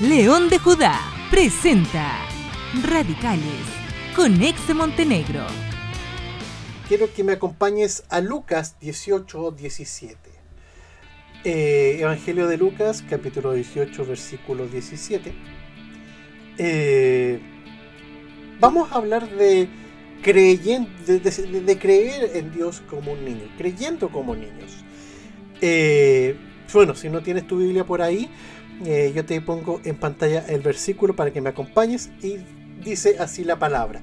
León de Judá presenta Radicales con ex Montenegro. Quiero que me acompañes a Lucas 18, 17. Eh, Evangelio de Lucas, capítulo 18, versículo 17. Eh, vamos a hablar de, de creer en Dios como un niño, creyendo como niños. Eh, bueno, si no tienes tu Biblia por ahí, eh, yo te pongo en pantalla el versículo para que me acompañes y dice así la palabra.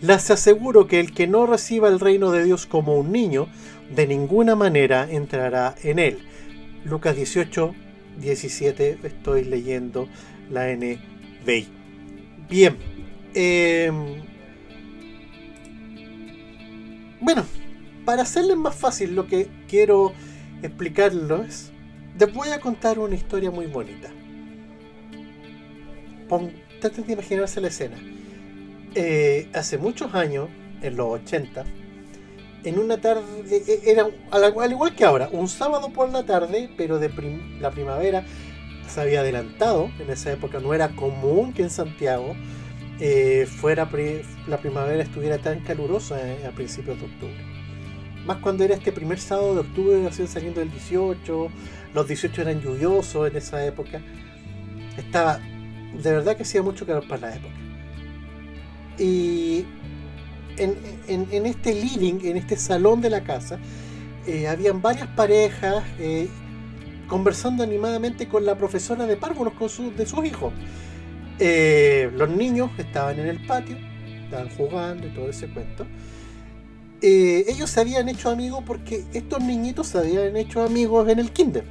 Les aseguro que el que no reciba el reino de Dios como un niño, de ninguna manera entrará en él. Lucas 18, 17, estoy leyendo la NBI. Bien. eh, bueno, para hacerles más fácil lo que quiero explicarlo es, les voy a contar una historia muy bonita. Pon, traten de imaginarse la escena. Eh, hace muchos años, en los 80, en una tarde, eh, era al, al igual que ahora, un sábado por la tarde, pero la primavera se había adelantado. En esa época no era común que en Santiago eh, fuera pri- la primavera estuviera tan calurosa eh, a principios de octubre. Más cuando era este primer sábado de octubre, recién saliendo del 18, los 18 eran lluviosos en esa época. Estaba, de verdad que hacía mucho calor para la época. Y en, en- en este living, en este salón de la casa, eh, habían varias parejas eh, conversando animadamente con la profesora de párvulos con su- de sus hijos. Eh, los niños estaban en el patio, estaban jugando y todo ese cuento. Eh, ellos se habían hecho amigos porque estos niñitos se habían hecho amigos en el kinder.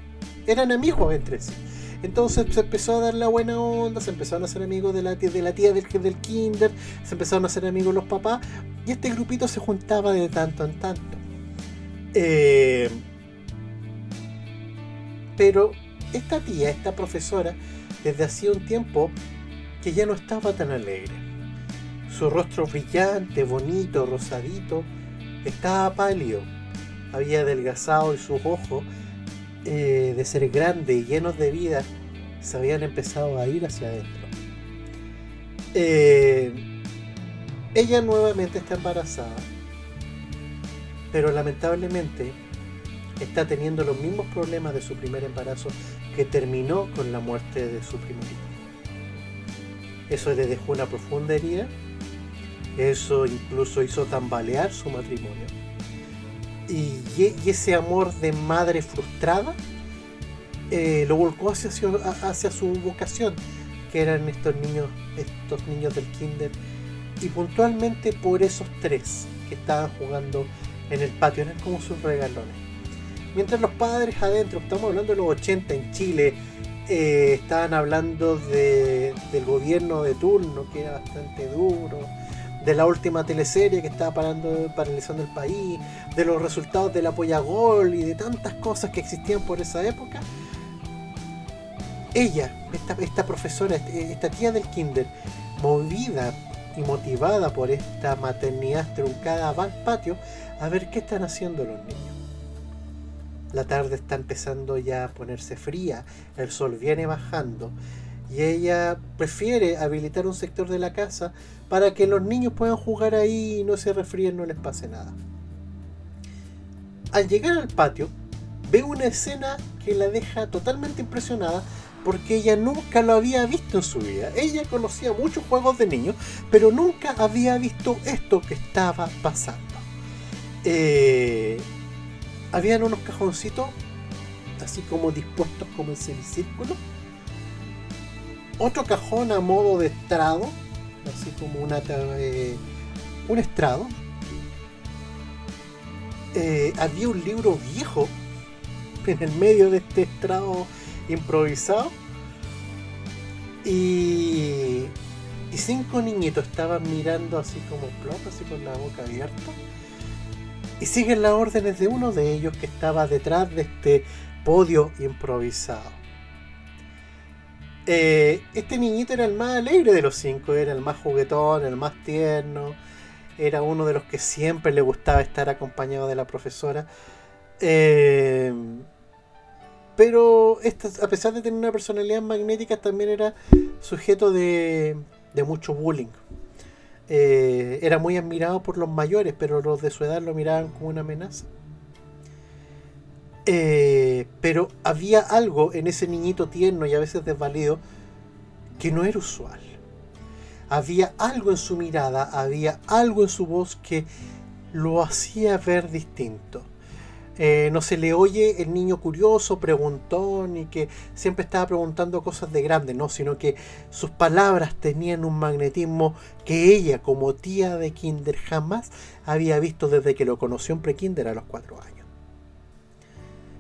Eran amigos entre sí. Entonces se empezó a dar la buena onda, se empezaron a hacer amigos de la tía, de la tía del, del kinder, se empezaron a hacer amigos los papás y este grupito se juntaba de tanto en tanto. Eh, pero esta tía, esta profesora, desde hacía un tiempo que ya no estaba tan alegre. Su rostro brillante, bonito, rosadito, estaba pálido. Había adelgazado y sus ojos, eh, de ser grandes y llenos de vida, se habían empezado a ir hacia adentro. Eh, ella nuevamente está embarazada, pero lamentablemente está teniendo los mismos problemas de su primer embarazo que terminó con la muerte de su primer hijo. Eso le dejó una profunda herida, eso incluso hizo tambalear su matrimonio. Y, ese amor de madre frustrada eh, lo volcó hacia, hacia su vocación, que eran estos niños, estos niños del kinder, y puntualmente por esos tres que estaban jugando en el patio, eran como sus regalones. Mientras los padres adentro, estamos hablando de los 80 en Chile, eh, estaban hablando de- del gobierno de turno, que era bastante duro, de la última teleserie que estaba parando, paralizando el país, de los resultados del apoyagol y de tantas cosas que existían por esa época. Ella, esta, esta profesora, este- esta tía del kinder, movida y motivada por esta maternidad truncada, va al patio a ver qué están haciendo los niños. La tarde está empezando ya a ponerse fría, el sol viene bajando y ella prefiere habilitar un sector de la casa para que los niños puedan jugar ahí y no se resfríen, no les pase nada. Al llegar al patio, ve una escena que la deja totalmente impresionada porque ella nunca lo había visto en su vida. Ella conocía muchos juegos de niños, pero nunca había visto esto que estaba pasando. Eh, habían unos cajoncitos así como dispuestos como en semicírculo. Otro cajón a modo de estrado, así como una, eh, un estrado. Eh, había un libro viejo en el medio de este estrado improvisado. Y, y cinco niñitos estaban mirando así como plop, así con la boca abierta. Y siguen las órdenes de uno de ellos que estaba detrás de este podio improvisado. Eh, este niñito era el más alegre de los cinco, era el más juguetón, el más tierno, era uno de los que siempre le gustaba estar acompañado de la profesora. Eh, Pero a pesar de tener una personalidad magnética, también era sujeto de, mucho bullying. Eh, era muy admirado por los mayores, pero los de su edad lo miraban como una amenaza. Eh, pero había algo en ese niñito tierno y a veces desvalido que no era usual. Había algo en su mirada, había algo en su voz que lo hacía ver distinto. Eh, no se le oye el niño curioso, preguntón y que siempre estaba preguntando cosas de grande, no, sino que sus palabras tenían un magnetismo que ella, como tía de Kinder, jamás había visto desde que lo conoció en pre-Kinder a los cuatro años.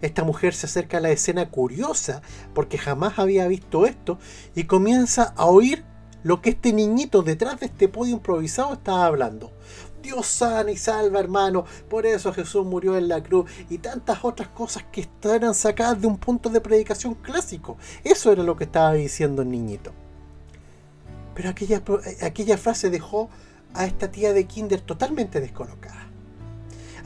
Esta mujer se acerca a la escena curiosa porque jamás había visto esto y comienza a oír lo que este niñito detrás de este podio improvisado estaba hablando. Dios sana y salva, hermano. Por eso Jesús murió en la cruz. Y tantas otras cosas que eran sacadas de un punto de predicación clásico. Eso era lo que estaba diciendo el niñito. Pero aquella, aquella frase dejó a esta tía de Kinder totalmente descolocada.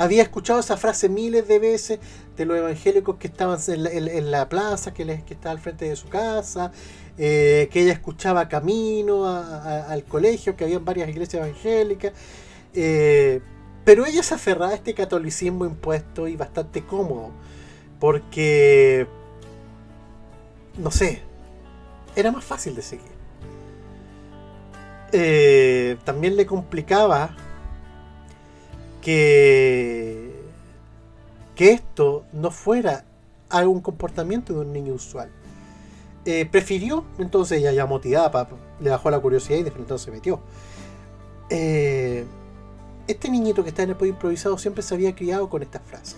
Había escuchado esa frase miles de veces de los evangélicos que estaban en la, plaza, que, les, que estaba al frente de su casa, eh, que ella escuchaba camino al colegio, que había varias iglesias evangélicas. Eh, pero ella se aferraba a este catolicismo impuesto y bastante cómodo, porque, no sé, era más fácil de seguir. Eh, también le complicaba que, que esto no fuera algún comportamiento de un niño usual. Eh, prefirió, entonces ella ya motivada, le bajó la curiosidad y de frente se metió. Eh, este niñito que está en el podio improvisado siempre se había criado con esta frase.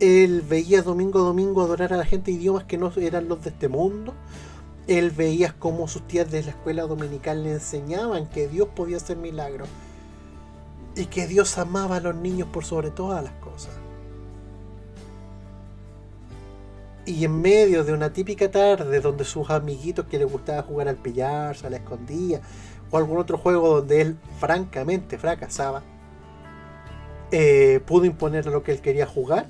Él veía domingo a domingo adorar a la gente idiomas que no eran los de este mundo. Él veía cómo sus tías de la escuela dominical le enseñaban que Dios podía hacer milagros y que Dios amaba a los niños por sobre todas las cosas. Y en medio de una típica tarde donde sus amiguitos que les gustaba jugar al pillar, se la escondía, o algún otro juego donde él francamente fracasaba, eh, pudo imponer lo que él quería jugar,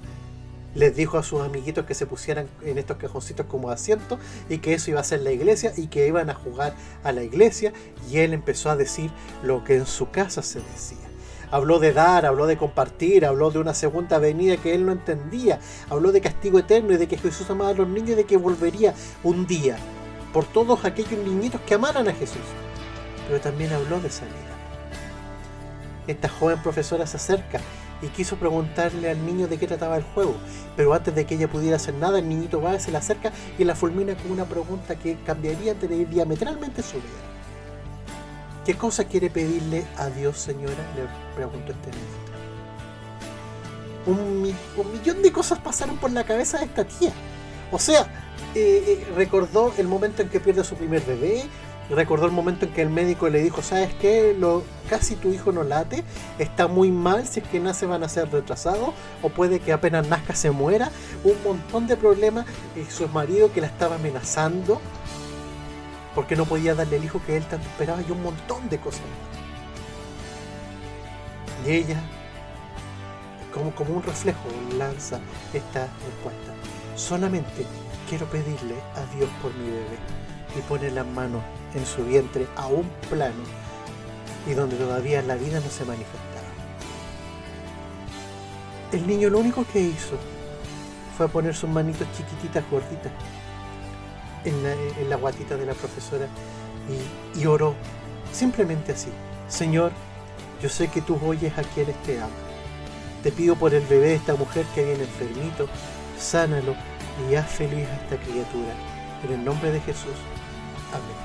les dijo a sus amiguitos que se pusieran en estos cajoncitos como asientos y que eso iba a ser la iglesia y que iban a jugar a la iglesia y él empezó a decir lo que en su casa se decía. Habló de dar, habló de compartir, habló de una segunda venida que él no entendía, habló de castigo eterno y de que Jesús amaba a los niños y de que volvería un día por todos aquellos niñitos que amaran a Jesús. Pero también habló de salida. Esta joven profesora se acerca y quiso preguntarle al niño de qué trataba el juego, pero antes de que ella pudiera hacer nada, el niñito va, se le acerca y la fulmina con una pregunta que cambiaría diametralmente su vida. ¿Qué cosa quiere pedirle a Dios, señora? Le preguntó este niño. Un, millón de cosas pasaron por la cabeza de esta tía. O sea, eh, eh, recordó el momento en que pierde a su primer bebé, recordó el momento en que el médico le dijo, ¿sabes qué? Lo, casi tu hijo no late, está muy mal, si es que nace van a ser retrasados, o puede que apenas nazca se muera, un montón de problemas, y su marido que la estaba amenazando, porque no podía darle el hijo que él tanto esperaba y un montón de cosas Y ella, como, un reflejo, lanza esta respuesta. Solamente quiero pedirle a Dios por mi bebé y pone las manos en su vientre a un plano y donde todavía la vida no se manifestaba. El niño lo único que hizo fue poner sus manitos chiquititas, gorditas, en la, guatita de la profesora y, oró simplemente así. Señor, yo sé que tú oyes a quienes te aman. Te pido por el bebé de esta mujer que viene enfermito, sánalo y haz feliz a esta criatura. En el nombre de Jesús. Amén.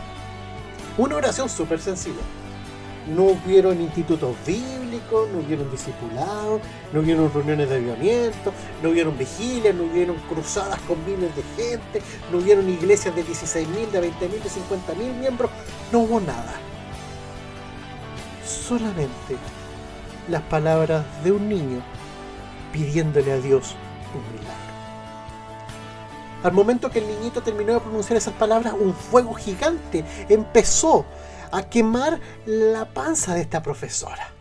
Una oración súper sencilla no hubieron institutos bíblicos, no hubieron discipulados, no hubieron reuniones de avivamiento, no hubieron vigilias, no hubieron cruzadas con miles de gente, no hubieron iglesias de 16.000, de 20.000, de 50.000 miembros, no hubo nada. Solamente las palabras de un niño pidiéndole a Dios un milagro. Al momento que el niñito terminó de pronunciar esas palabras, un fuego gigante empezó a quemar la panza de esta profesora.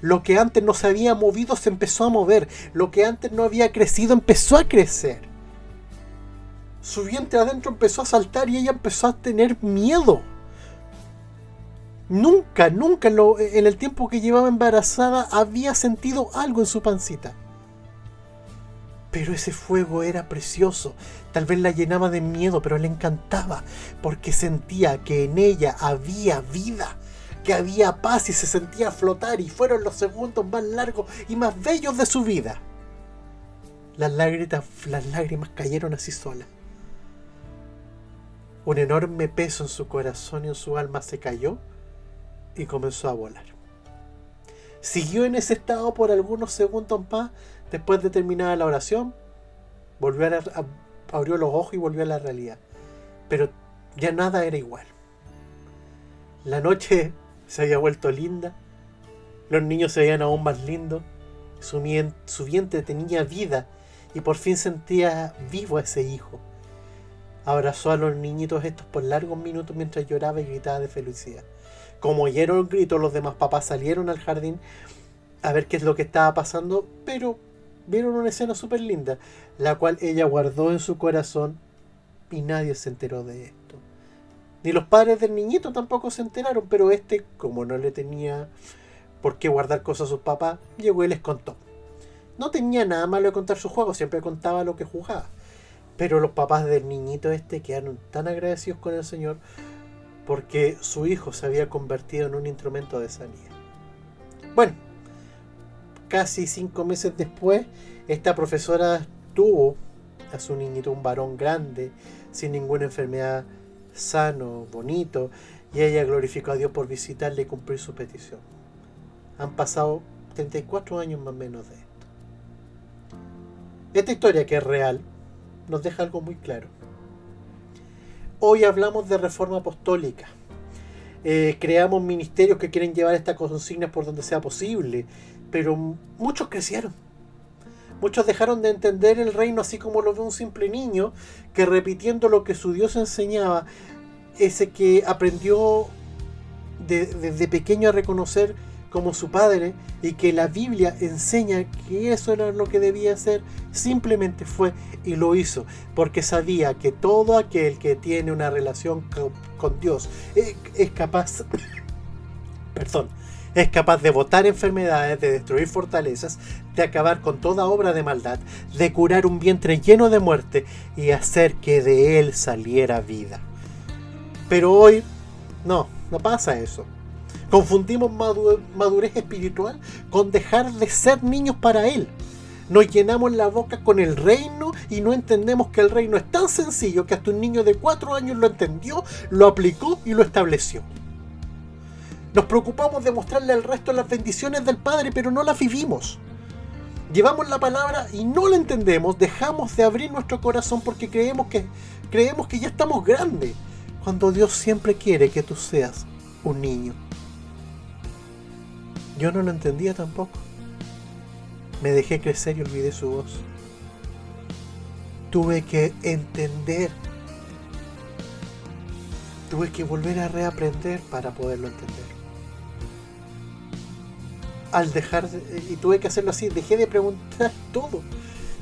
Lo que antes no se había movido se empezó a mover. Lo que antes no había crecido empezó a crecer. su vientre adentro empezó a saltar y ella empezó a tener miedo. Nunca, nunca en, el tiempo que llevaba embarazada había sentido algo en su pancita. Pero ese fuego era precioso. Tal vez la llenaba de miedo, pero le encantaba, porque sentía que en ella había vida, que había paz y se sentía flotar y fueron los segundos más largos y más bellos de su vida. Las lágrimas, las lágrimas cayeron así solas. Un enorme peso en su corazón y en su alma se cayó y comenzó a volar. Siguió en ese estado por algunos segundos más Después de terminar la oración, volvió a, abrió los ojos y volvió a la realidad. Pero ya nada era igual. La noche se había vuelto linda, los niños se veían aún más lindos, su, su vientre tenía vida y por fin sentía vivo a ese hijo. Abrazó a los niñitos estos por largos minutos mientras lloraba y gritaba de felicidad. Como oyeron el grito, los demás papás salieron al jardín a ver qué es lo que estaba pasando, pero vieron una escena súper linda, la cual ella guardó en su corazón y nadie se enteró de esto. Ni los padres del niñito tampoco se enteraron, pero este, como no le tenía por qué guardar cosas a sus papás, llegó y les contó. No tenía nada malo de contar su juego, siempre contaba lo que jugaba. Pero los papás del niñito este quedaron tan agradecidos con el Señor porque su hijo se había convertido en un instrumento de sanidad. Bueno, casi cinco meses después, esta profesora tuvo a su niñito un varón grande, sin ninguna enfermedad, sano, bonito, y ella glorificó a Dios por visitarle y cumplir su petición. Han pasado 34 años más o menos de esto. Esta historia, que es real, nos deja algo muy claro. Hoy hablamos de reforma apostólica. Eh, creamos ministerios que quieren llevar estas consignas por donde sea posible pero muchos crecieron. Muchos dejaron de entender el reino así como lo ve un simple niño que repitiendo lo que su Dios enseñaba, ese que aprendió desde pequeño a reconocer como su padre y que la Biblia enseña que eso era lo que debía hacer, simplemente fue y lo hizo, porque sabía que todo aquel que tiene una relación con, Dios es, es capaz, perdón, es capaz de botar enfermedades, de destruir fortalezas, de acabar con toda obra de maldad, de curar un vientre lleno de muerte y hacer que de él saliera vida. Pero hoy no, no pasa eso. Confundimos madurez espiritual con dejar de ser niños para Él. Nos llenamos la boca con el reino y no entendemos que el reino es tan sencillo que hasta un niño de cuatro años lo entendió, lo aplicó y lo estableció. Nos preocupamos de mostrarle al resto las bendiciones del Padre, pero no las vivimos. Llevamos la palabra y no la entendemos, dejamos de abrir nuestro corazón porque creemos que, creemos que ya estamos grandes, cuando Dios siempre quiere que tú seas un niño. Yo no lo entendía tampoco. Me dejé crecer y olvidé su voz. Tuve que entender. Tuve que volver a reaprender para poderlo entender al dejar, y tuve que hacerlo así, dejé de preguntar todo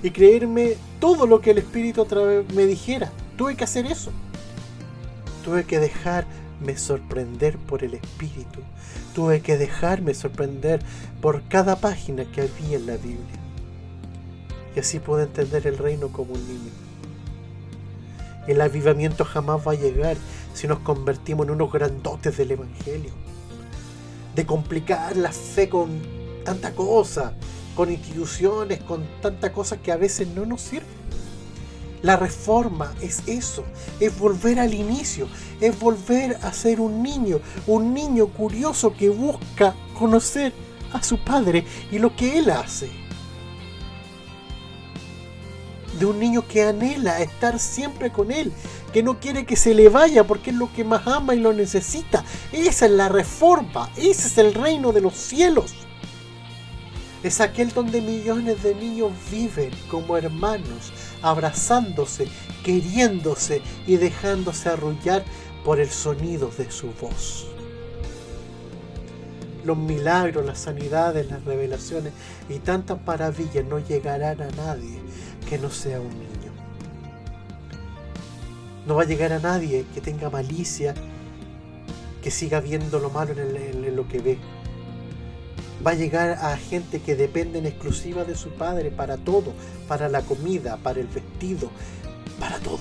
y creerme todo lo que el Espíritu otra vez me dijera. Tuve que hacer eso. Tuve que dejarme sorprender por el Espíritu. Tuve que dejarme sorprender por cada página que había en la Biblia. Y así pude entender el reino como un niño. El avivamiento jamás va a llegar si nos convertimos en unos grandotes del Evangelio de complicar la fe con tanta cosa, con instituciones, con tanta cosa que a veces no nos sirve. La reforma es eso, es volver al inicio, es volver a ser un niño, un niño curioso que busca conocer a su padre y lo que él hace. De un niño que anhela estar siempre con él, que no quiere que se le vaya porque es lo que más ama y lo necesita. Esa es la reforma, ese es el reino de los cielos. Es aquel donde millones de niños viven como hermanos, abrazándose, queriéndose y dejándose arrullar por el sonido de su voz. Los milagros, las sanidades, las revelaciones y tantas maravillas no llegarán a nadie que no sea niño. No va a llegar a nadie que tenga malicia, que siga viendo lo malo en, lo que ve. Va a llegar a gente que depende en exclusiva de su padre para todo, para la comida, para el vestido, para todo.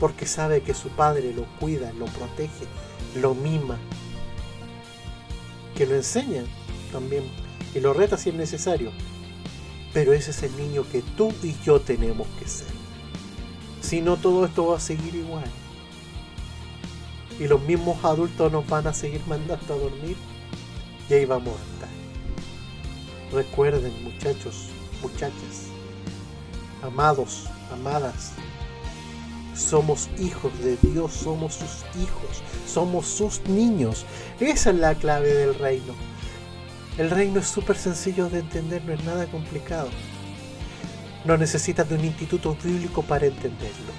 Porque sabe que su padre lo cuida, lo protege, lo mima, que lo enseña también y lo reta si es necesario. Pero ese es el niño que tú y yo tenemos que ser. Si no, todo esto va a seguir igual. Y los mismos adultos nos van a seguir mandando a dormir. Y ahí vamos a estar. Recuerden, muchachos, muchachas, amados, amadas, somos hijos de Dios, somos sus hijos, somos sus niños. Esa es la clave del reino. El reino es súper sencillo de entender, no es nada complicado. No necesitas de un instituto bíblico para entenderlo.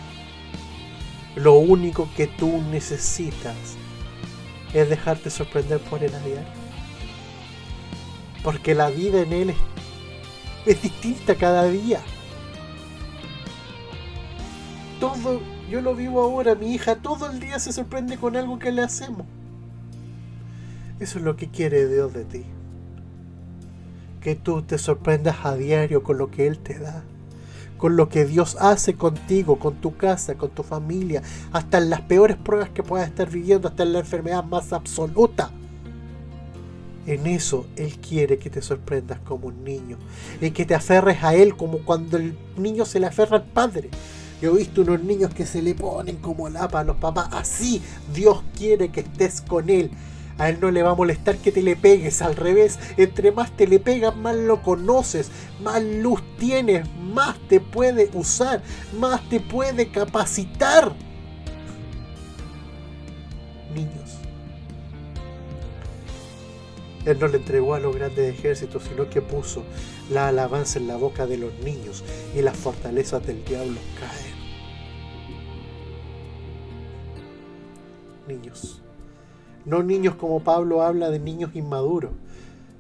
Lo único que tú necesitas es dejarte sorprender por a diario. Porque la vida en él es, es distinta cada día. Todo, yo lo vivo ahora, mi hija todo el día se sorprende con algo que le hacemos. Eso es lo que quiere Dios de ti que tú te sorprendas a diario con lo que Él te da, con lo que Dios hace contigo, con tu casa, con tu familia, hasta en las peores pruebas que puedas estar viviendo, hasta en la enfermedad más absoluta. En eso Él quiere que te sorprendas como un niño y que te aferres a Él como cuando el niño se le aferra al padre. Yo he visto unos niños que se le ponen como lapa a los papás. Así Dios quiere que estés con Él. A él no le va a molestar que te le pegues, al revés, entre más te le pegas, más lo conoces, más luz tienes, más te puede usar, más te puede capacitar. Niños. Él no le entregó a los grandes ejércitos, sino que puso la alabanza en la boca de los niños y las fortalezas del diablo caen. Niños. No niños como Pablo habla de niños inmaduros,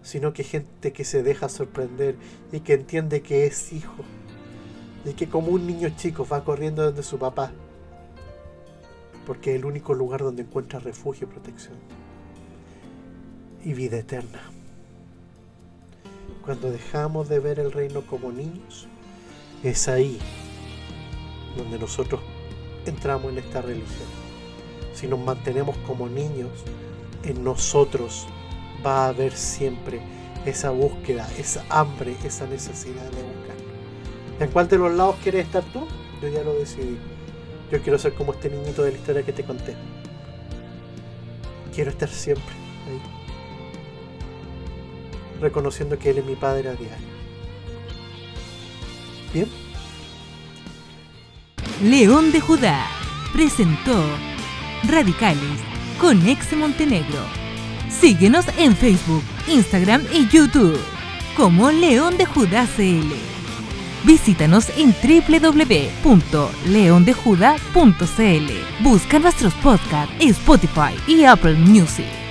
sino que gente que se deja sorprender y que entiende que es hijo. Y que como un niño chico va corriendo donde su papá, porque es el único lugar donde encuentra refugio y protección. Y vida eterna. Cuando dejamos de ver el reino como niños, es ahí donde nosotros entramos en esta religión si nos mantenemos como niños, en nosotros va a haber siempre esa búsqueda, esa hambre, esa necesidad de buscar. ¿En cuál de los lados quieres estar tú? Yo ya lo decidí. Yo quiero ser como este niñito de la historia que te conté. Quiero estar siempre ahí. Reconociendo que Él es mi Padre a diario. ¿Bien? León de Judá presentó Radicales con Ex Montenegro. Síguenos en Facebook, Instagram y YouTube como León de Judá CL. Visítanos en www.leondejuda.cl. Busca nuestros podcasts en Spotify y Apple Music.